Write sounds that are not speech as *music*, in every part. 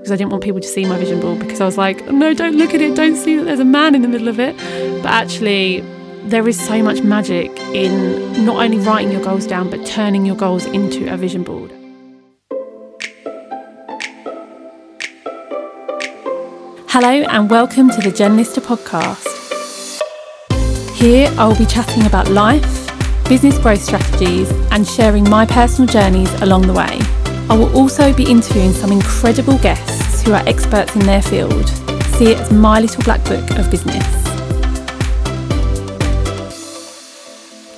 because I didn't want people to see my vision board because I was like, no, don't look at it, don't see that there's a man in the middle of it. But actually, there is so much magic in not only writing your goals down, but turning your goals into a vision board. Hello, and welcome to the Lister podcast. Here, I will be chatting about life, business growth strategies, and sharing my personal journeys along the way. I will also be interviewing some incredible guests who are experts in their field. See it as my little black book of business.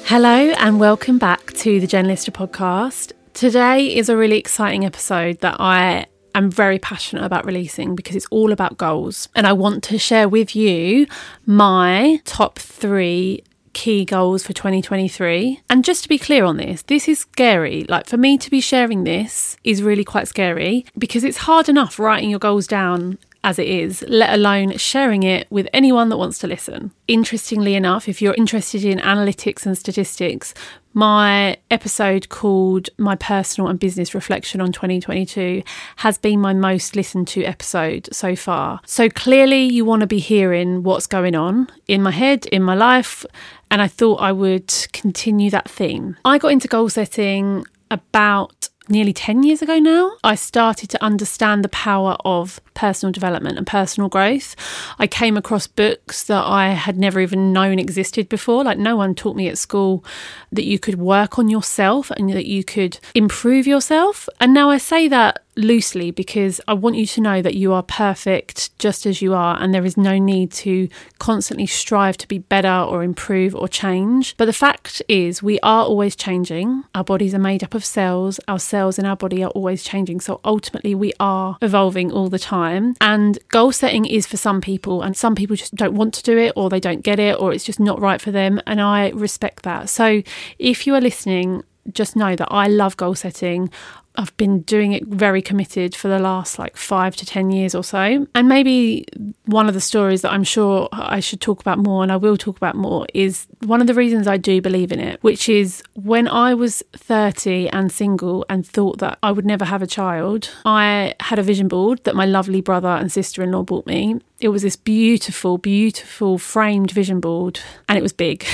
Hello, and welcome back to the Lister podcast. Today is a really exciting episode that I am very passionate about releasing because it's all about goals. And I want to share with you my top three key goals for 2023. And just to be clear on this, this is scary. Like for me to be sharing this is really quite scary because it's hard enough writing your goals down as it is, let alone sharing it with anyone that wants to listen. Interestingly enough, if you're interested in analytics and statistics, my episode called My Personal and Business Reflection on 2022 has been my most listened to episode so far. So clearly, you want to be hearing what's going on in my head, in my life, and I thought I would continue that theme. I got into goal setting about nearly 10 years ago now, I started to understand the power of personal development and personal growth. I came across books that I had never even known existed before. Like, no one taught me at school that you could work on yourself and that you could improve yourself. And now I say that loosely because I want you to know that you are perfect just as you are, and there is no need to constantly strive to be better or improve or change. But the fact is, we are always changing. Our bodies are made up of cells, our cells in our body are always changing. So ultimately, we are evolving all the time. And goal setting is for some people, and some people just don't want to do it, or they don't get it, or it's just not right for them. And I respect that. So if you are listening, just know that I love goal setting. I've been doing it very committed for the last like five to 10 years or so. And maybe one of the stories that I'm sure I should talk about more and I will talk about more is one of the reasons I do believe in it, which is when I was 30 and single and thought that I would never have a child, I had a vision board that my lovely brother and sister in law bought me. It was this beautiful, beautiful framed vision board and it was big.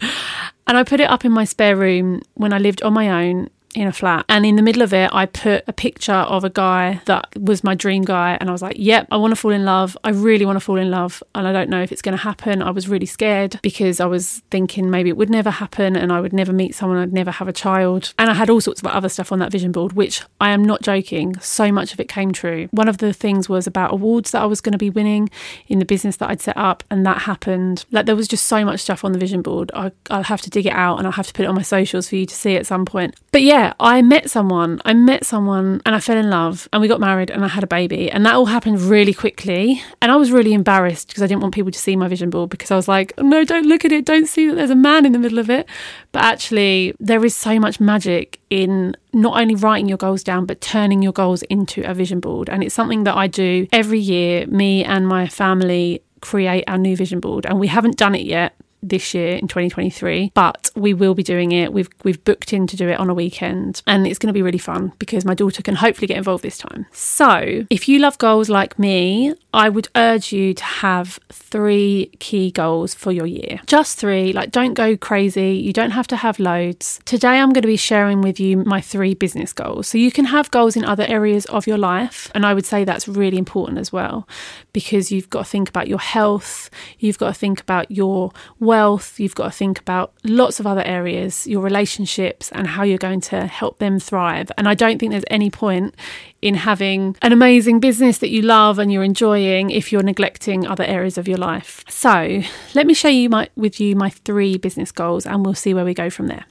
*laughs* And I put it up in my spare room when I lived on my own in a flat. And in the middle of it, I put a picture of a guy that was my dream guy. And I was like, yep, I want to fall in love. I really want to fall in love. And I don't know if it's going to happen. I was really scared because I was thinking maybe it would never happen and I would never meet someone, I'd never have a child. And I had all sorts of other stuff on that vision board, which I am not joking. So much of it came true. One of the things was about awards that I was going to be winning in the business that I'd set up. And that happened. Like there was just so much stuff on the vision board. I, I'll have to dig it out and I'll have to put it on my socials for you to see at some point. But yeah, yeah, I met someone. I met someone and I fell in love and we got married and I had a baby. And that all happened really quickly. And I was really embarrassed because I didn't want people to see my vision board because I was like, no, don't look at it. Don't see that there's a man in the middle of it. But actually, there is so much magic in not only writing your goals down, but turning your goals into a vision board. And it's something that I do every year. Me and my family create our new vision board. And we haven't done it yet this year in 2023, but we will be doing it. We've we've booked in to do it on a weekend, and it's going to be really fun because my daughter can hopefully get involved this time. So, if you love goals like me, I would urge you to have three key goals for your year. Just three. Like, don't go crazy. You don't have to have loads. Today, I'm going to be sharing with you my three business goals. So you can have goals in other areas of your life, and I would say that's really important as well because you've got to think about your health. You've got to think about your work wealth, you've got to think about lots of other areas, your relationships, and how you're going to help them thrive. And I don't think there's any point in having an amazing business that you love and you're enjoying if you're neglecting other areas of your life. So, let me show you my with you my three business goals and we'll see where we go from there.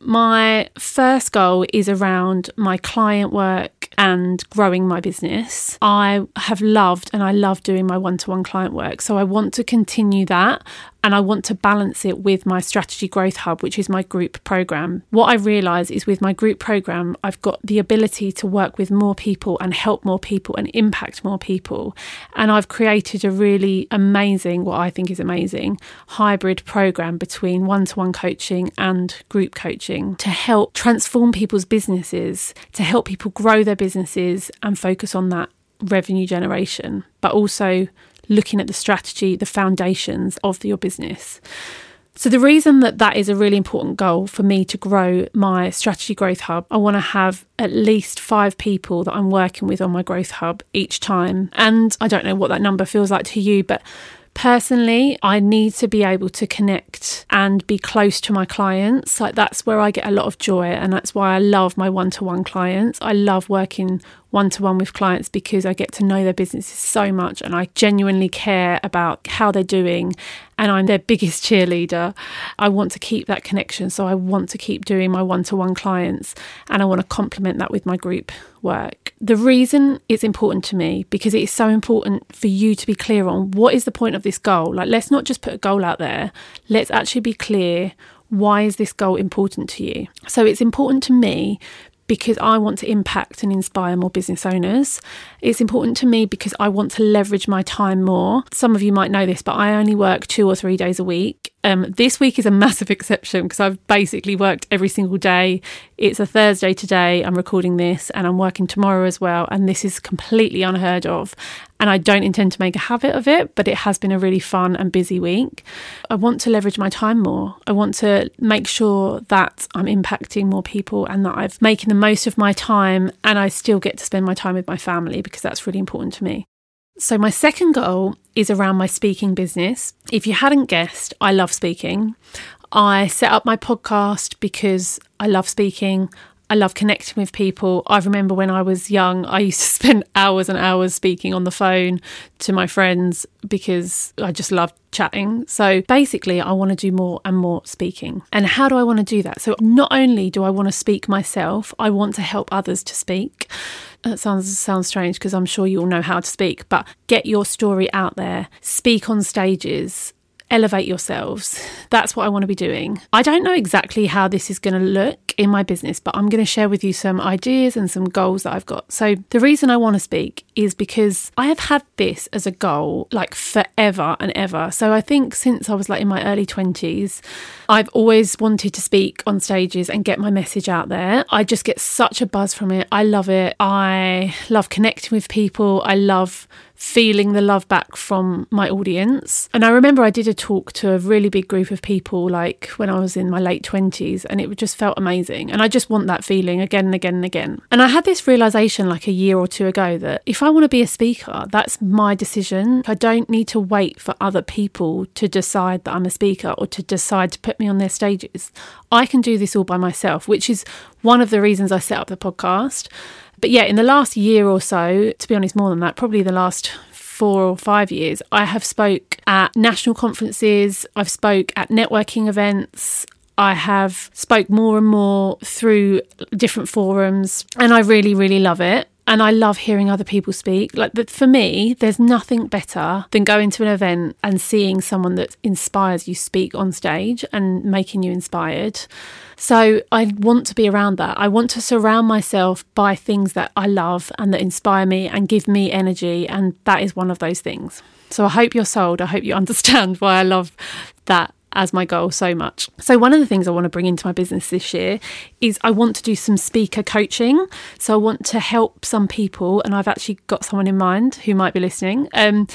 My first goal is around my client work and growing my business. I have loved and I love doing my one to one client work. So I want to continue that and I want to balance it with my strategy growth hub, which is my group program. What I realize is with my group program, I've got the ability to work with more people and help more people and impact more people. And I've created a really amazing, what I think is amazing, hybrid program between one to one coaching and group coaching to help transform people's businesses, to help people grow their businesses and focus on that revenue generation, but also looking at the strategy, the foundations of your business. So, the reason that that is a really important goal for me to grow my strategy growth hub, I want to have at least five people that I'm working with on my growth hub each time. And I don't know what that number feels like to you, but Personally, I need to be able to connect and be close to my clients. Like that's where I get a lot of joy and that's why I love my one-to-one clients. I love working one to one with clients because I get to know their businesses so much and I genuinely care about how they're doing and I'm their biggest cheerleader. I want to keep that connection. So I want to keep doing my one to one clients and I want to complement that with my group work. The reason it's important to me because it is so important for you to be clear on what is the point of this goal. Like, let's not just put a goal out there, let's actually be clear why is this goal important to you? So it's important to me because I want to impact and inspire more business owners. It's important to me because I want to leverage my time more. Some of you might know this, but I only work two or three days a week. Um, this week is a *laughs* massive exception because I've basically worked every single day. It's a Thursday today. I'm recording this and I'm working tomorrow as well. And this is completely unheard of. And I don't intend to make a habit of it, but it has been a really fun and busy week. I want to leverage my time more. I want to make sure that I'm impacting more people and that I'm making the most of my time and I still get to spend my time with my family because that's really important to me. So, my second goal is around my speaking business. If you hadn't guessed, I love speaking. I set up my podcast because I love speaking. I love connecting with people. I remember when I was young, I used to *laughs* spend hours and hours speaking on the phone to my friends because I just loved chatting. So basically, I want to do more and more speaking. And how do I want to do that? So not only do I want to speak myself, I want to help others to speak. That sounds sounds strange because I'm sure you all know how to speak, but get your story out there, speak on stages, elevate yourselves. That's what I want to be doing. I don't know exactly how this is going to look in my business, but I'm going to share with you some ideas and some goals that I've got. So, the reason I want to speak is because I have had this as a goal like forever and ever. So, I think since I was like in my early 20s, I've always wanted to speak on stages and get my message out there. I just get such a buzz from it. I love it. I love connecting with people. I love feeling the love back from my audience. And I remember I did a talk to a really big group of people like when I was in my late 20s and it just felt amazing. And I just want that feeling again and again and again. And I had this realization like a year or two ago that if I want to be a speaker, that's my decision. I don't need to wait for other people to decide that I'm a speaker or to decide to put me on their stages. I can do this all by myself, which is one of the reasons I set up the podcast. But yeah, in the last year or so, to be honest, more than that, probably the last four or five years, I have spoke at national conferences, I've spoke at networking events, I have spoke more and more through different forums and I really really love it and I love hearing other people speak. Like but for me, there's nothing better than going to an event and seeing someone that inspires you speak on stage and making you inspired. So I want to be around that. I want to surround myself by things that I love and that inspire me and give me energy and that is one of those things. So I hope you're sold. I hope you *laughs* understand why I love that as my goal so much. So, one of the things I want to bring into my business this year is I want to do some speaker coaching. So, I want to help some people, and I've actually got someone in mind who might be listening. Um,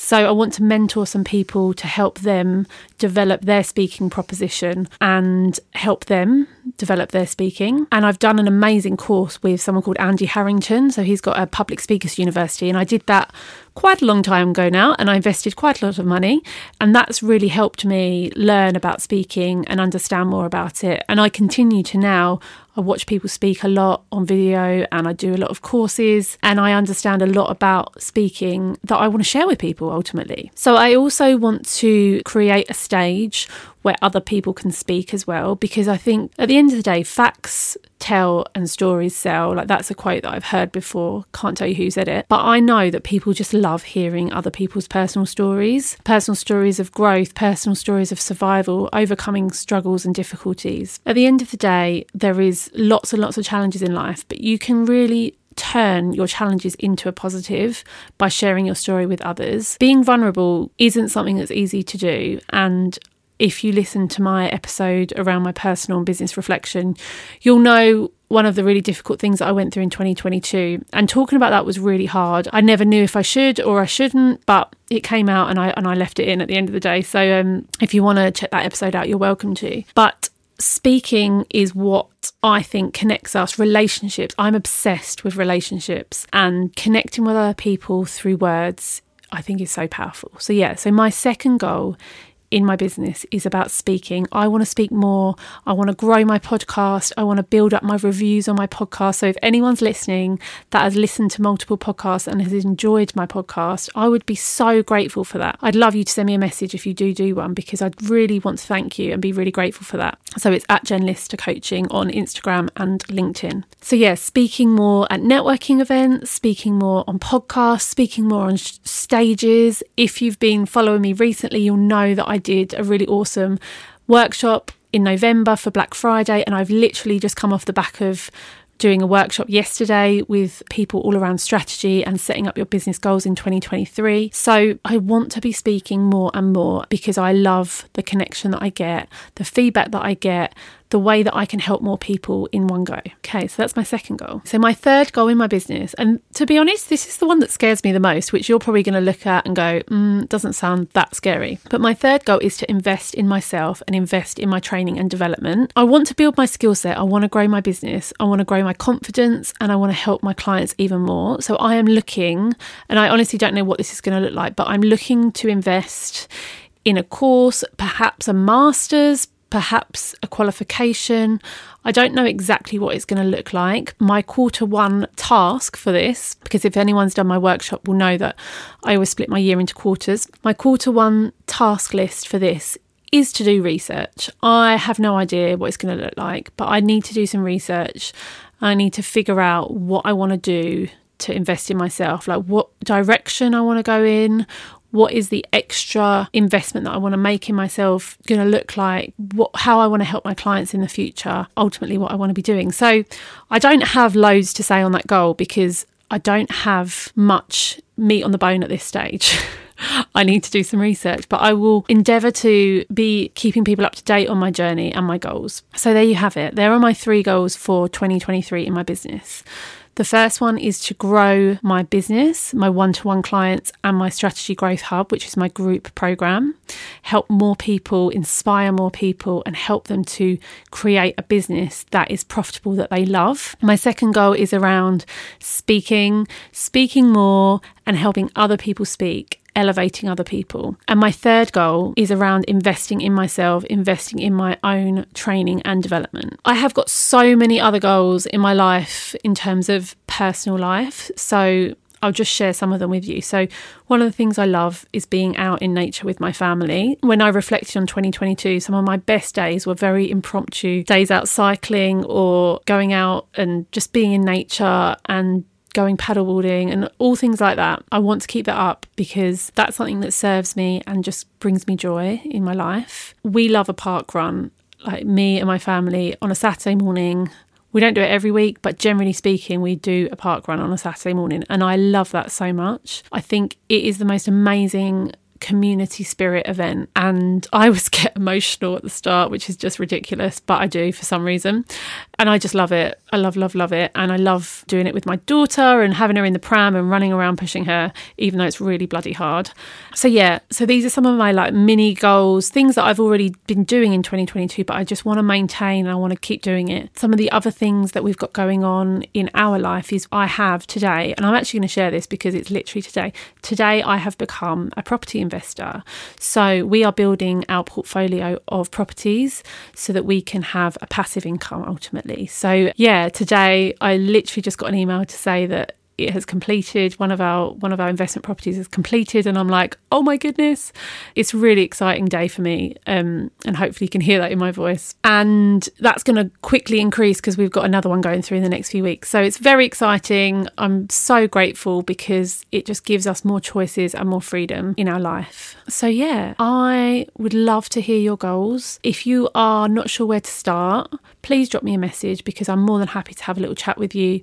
so, I want to mentor some people to help them develop their speaking proposition and help them develop their speaking. And I've done an amazing course with someone called Andy Harrington. So, he's got a public speakers university, and I did that quite a long time ago now, and I invested quite a lot of money. And that's really helped me learn about speaking and understand more about it. And I continue to now. I watch people speak a lot on video and I do a lot of courses and I understand a lot about speaking that I want to share with people ultimately. So I also want to create a stage where other people can speak as well. Because I think at the end of the day, facts tell and stories sell. Like that's a quote that I've heard before. Can't tell you who said it. But I know that people just love hearing other people's personal stories, personal stories of growth, personal stories of survival, overcoming struggles and difficulties. At the end of the day, there is lots and lots of challenges in life, but you can really turn your challenges into a positive by sharing your story with others. Being vulnerable isn't something that's easy to do. And if you listen to my episode around my personal and business reflection, you'll know one of the really difficult things that I went through in 2022. And talking about that was really hard. I never knew if I should or I shouldn't, but it came out and I and I left it in at the end of the day. So um, if you want to check that episode out, you're welcome to. But speaking is what I think connects us. Relationships. I'm obsessed with relationships and connecting with other people through words. I think is so powerful. So yeah, so my second goal in my business is about speaking. I want to speak more. I want to grow my podcast. I want to build up my reviews on my podcast. So if anyone's listening that has listened to multiple podcasts and has enjoyed my podcast, I would be so grateful for that. I'd love you to send me a message if you do do one because I'd really want to thank you and be really grateful for that. So it's at Jen Lister Coaching on Instagram and LinkedIn. So yeah, speaking more at networking events, speaking more on podcasts, speaking more on sh- stages. If you've been following me recently, you'll know that I I did a really awesome workshop in November for Black Friday, and I've literally just come off the back of doing a workshop yesterday with people all around strategy and setting up your business goals in 2023. So I want to be speaking more and more because I love the connection that I get, the feedback that I get, the way that I can help more people in one go. Okay, so that's my second goal. So, my third goal in my business, and to be honest, this is the one that scares me the most, which you're probably going to look at and go, mm, doesn't sound that scary. But my third goal is to invest in myself and invest in my training and development. I want to build my skill set, I want to grow my business, I want to grow my confidence, and I want to help my clients even more. So, I am looking, and I honestly don't know what this is going to look like, but I'm looking to invest in a course, perhaps a master's, perhaps a qualification. I don't know exactly what it's going to look like. My quarter one task for this, because if anyone's done my workshop will know that I always split my year into quarters. My quarter one task list for this is to do research. I have no idea what it's going to look like, but I need to do some research. I need to figure out what I want to do to invest in myself, like what direction I want to go in, what is the extra investment that I want to make in myself going to look like what how I want to help my clients in the future ultimately what I want to be doing so I don't have loads to say on that goal because I don't have much meat on the bone at this stage *laughs* I need to do some research, but I will endeavour to be keeping people up to date on my journey and my goals. So, there you have it. There are my three goals for 2023 in my business. The first one is to grow my business, my one to one clients, and my strategy growth hub, which is my group program. Help more people, inspire more people, and help them to create a business that is profitable, that they love. My second goal is around speaking, speaking more, and helping other people speak elevating other people. And my third goal is around investing in myself, investing in my own training and development. I have got so many other goals in my life in terms of personal life. So I'll just share some of them with you. So, one of the things I love is being out in nature with my family. When I reflected on 2022, some of my best days were very impromptu days out cycling or going out and just being in nature and going paddleboarding and all things like that. I want to keep that up because that's something that serves me and just brings me joy in my life. We love a park run, like me and my family on a Saturday morning. We don't do it every week, but generally speaking, we do a park run on a Saturday morning. And I love that so much. I think it is the most amazing community spirit event and I was *laughs* get emotional at the start which is just ridiculous but I do for some reason. And I just love it. I love love love it. And I love doing it with my daughter and having her in the pram and running around pushing her even though it's really bloody hard. So yeah so these are some of my like mini goals things that I've already been doing in 2022 but I just want to maintain and I want to keep doing it. Some of the other things that we've got going on in our life is I have today and I'm actually going to share this because it's literally today. Today I have become a property investor. So we are building our portfolio of properties so that we can have a passive income ultimately. So yeah, today I literally just got an email to say that it has completed one of our one of our investment properties has completed and i'm like oh my goodness. It's really exciting day for me um, and hopefully you can hear that in my voice. And that's going to quickly increase because we've got another one going through in the next few weeks. So it's very exciting. I'm so grateful because it just gives us more choices and more freedom in our life. So yeah i would love to hear your goals. If you are not sure where to start please drop me a message because i'm more than happy to have a little chat with you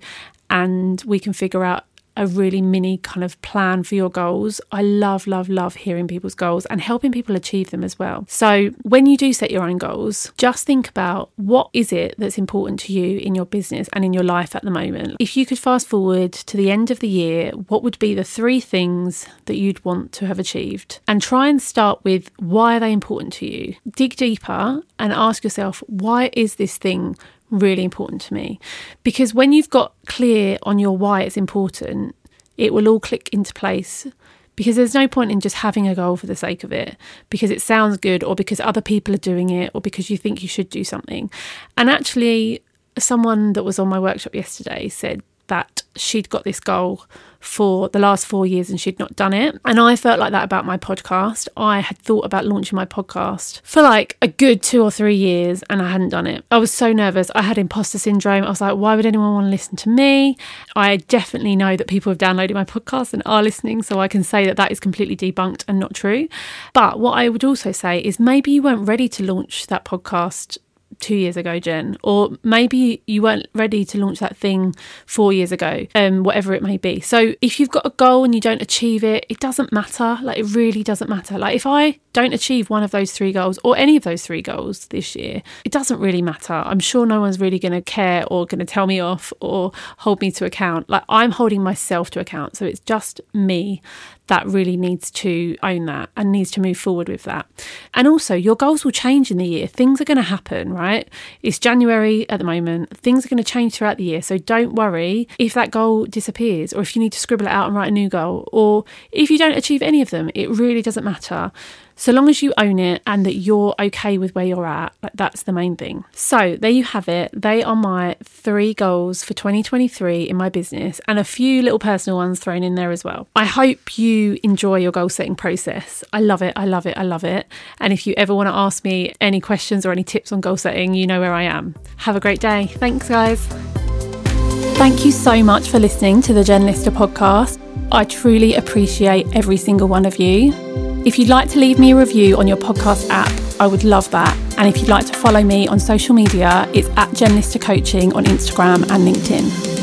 and we can figure out a really mini kind of plan for your goals. I love, love, love hearing people's goals and helping people achieve them as well. So when you do set your own goals, just think about what is it that's important to you in your business and in your life at the moment. If you could fast forward to the end of the year, what would be the three things that you'd want to have achieved? And try and start with why are they important to you? Dig deeper and ask yourself, why is this thing really important to me? Because when you've got clear on your why it's important, it will all click into place because there's no point in just having a goal for the sake of it because it sounds good or because other people are doing it or because you think you should do something. And actually, someone that was on my workshop yesterday said that she'd got this goal for the last four years and she'd not done it. And I felt like that about my podcast. I had thought about launching my podcast for like a good two or three years and I hadn't done it. I was so nervous. I had imposter syndrome. I was like, why would anyone want to listen to me? I definitely know that people have downloaded my podcast and are listening. So I can say that that is completely debunked and not true. But what I would also say is maybe you weren't ready to launch that podcast two years ago, Jen, or maybe you weren't ready to launch that thing four years ago, um, whatever it may be. So if you've got a goal and you don't achieve it, it doesn't matter. Like it really doesn't matter. Like if I don't achieve one of those three goals or any of those three goals this year, it doesn't really matter. I'm sure no one's really going to care or going to tell me off or hold me to account. Like I'm holding myself to account. So it's just me that really needs to own that and needs to move forward with that. And also, your goals will change in the year. Things are going to happen, right? It's January at the moment. Things are going to change throughout the year. So don't worry if that goal disappears or if you need to scribble it out and write a new goal or if you don't achieve any of them. It really doesn't matter so long as you own it and that you're okay with where you're at, like that's the main thing. So there you have it. They are my three goals for 2023 in my business and a few little personal ones thrown in there as well. I hope you enjoy your goal setting process. I love it. I love it. I love it. And if you ever want to ask me any questions or any tips on goal setting, you know where I am. Have a great day. Thanks, guys. Thank you so much for listening to the Lister podcast. I truly appreciate every single one of you. If you'd like to leave me a review on your podcast app, I would love that. And if you'd like to follow me on social media, it's at Jen Lister Coaching on Instagram and LinkedIn.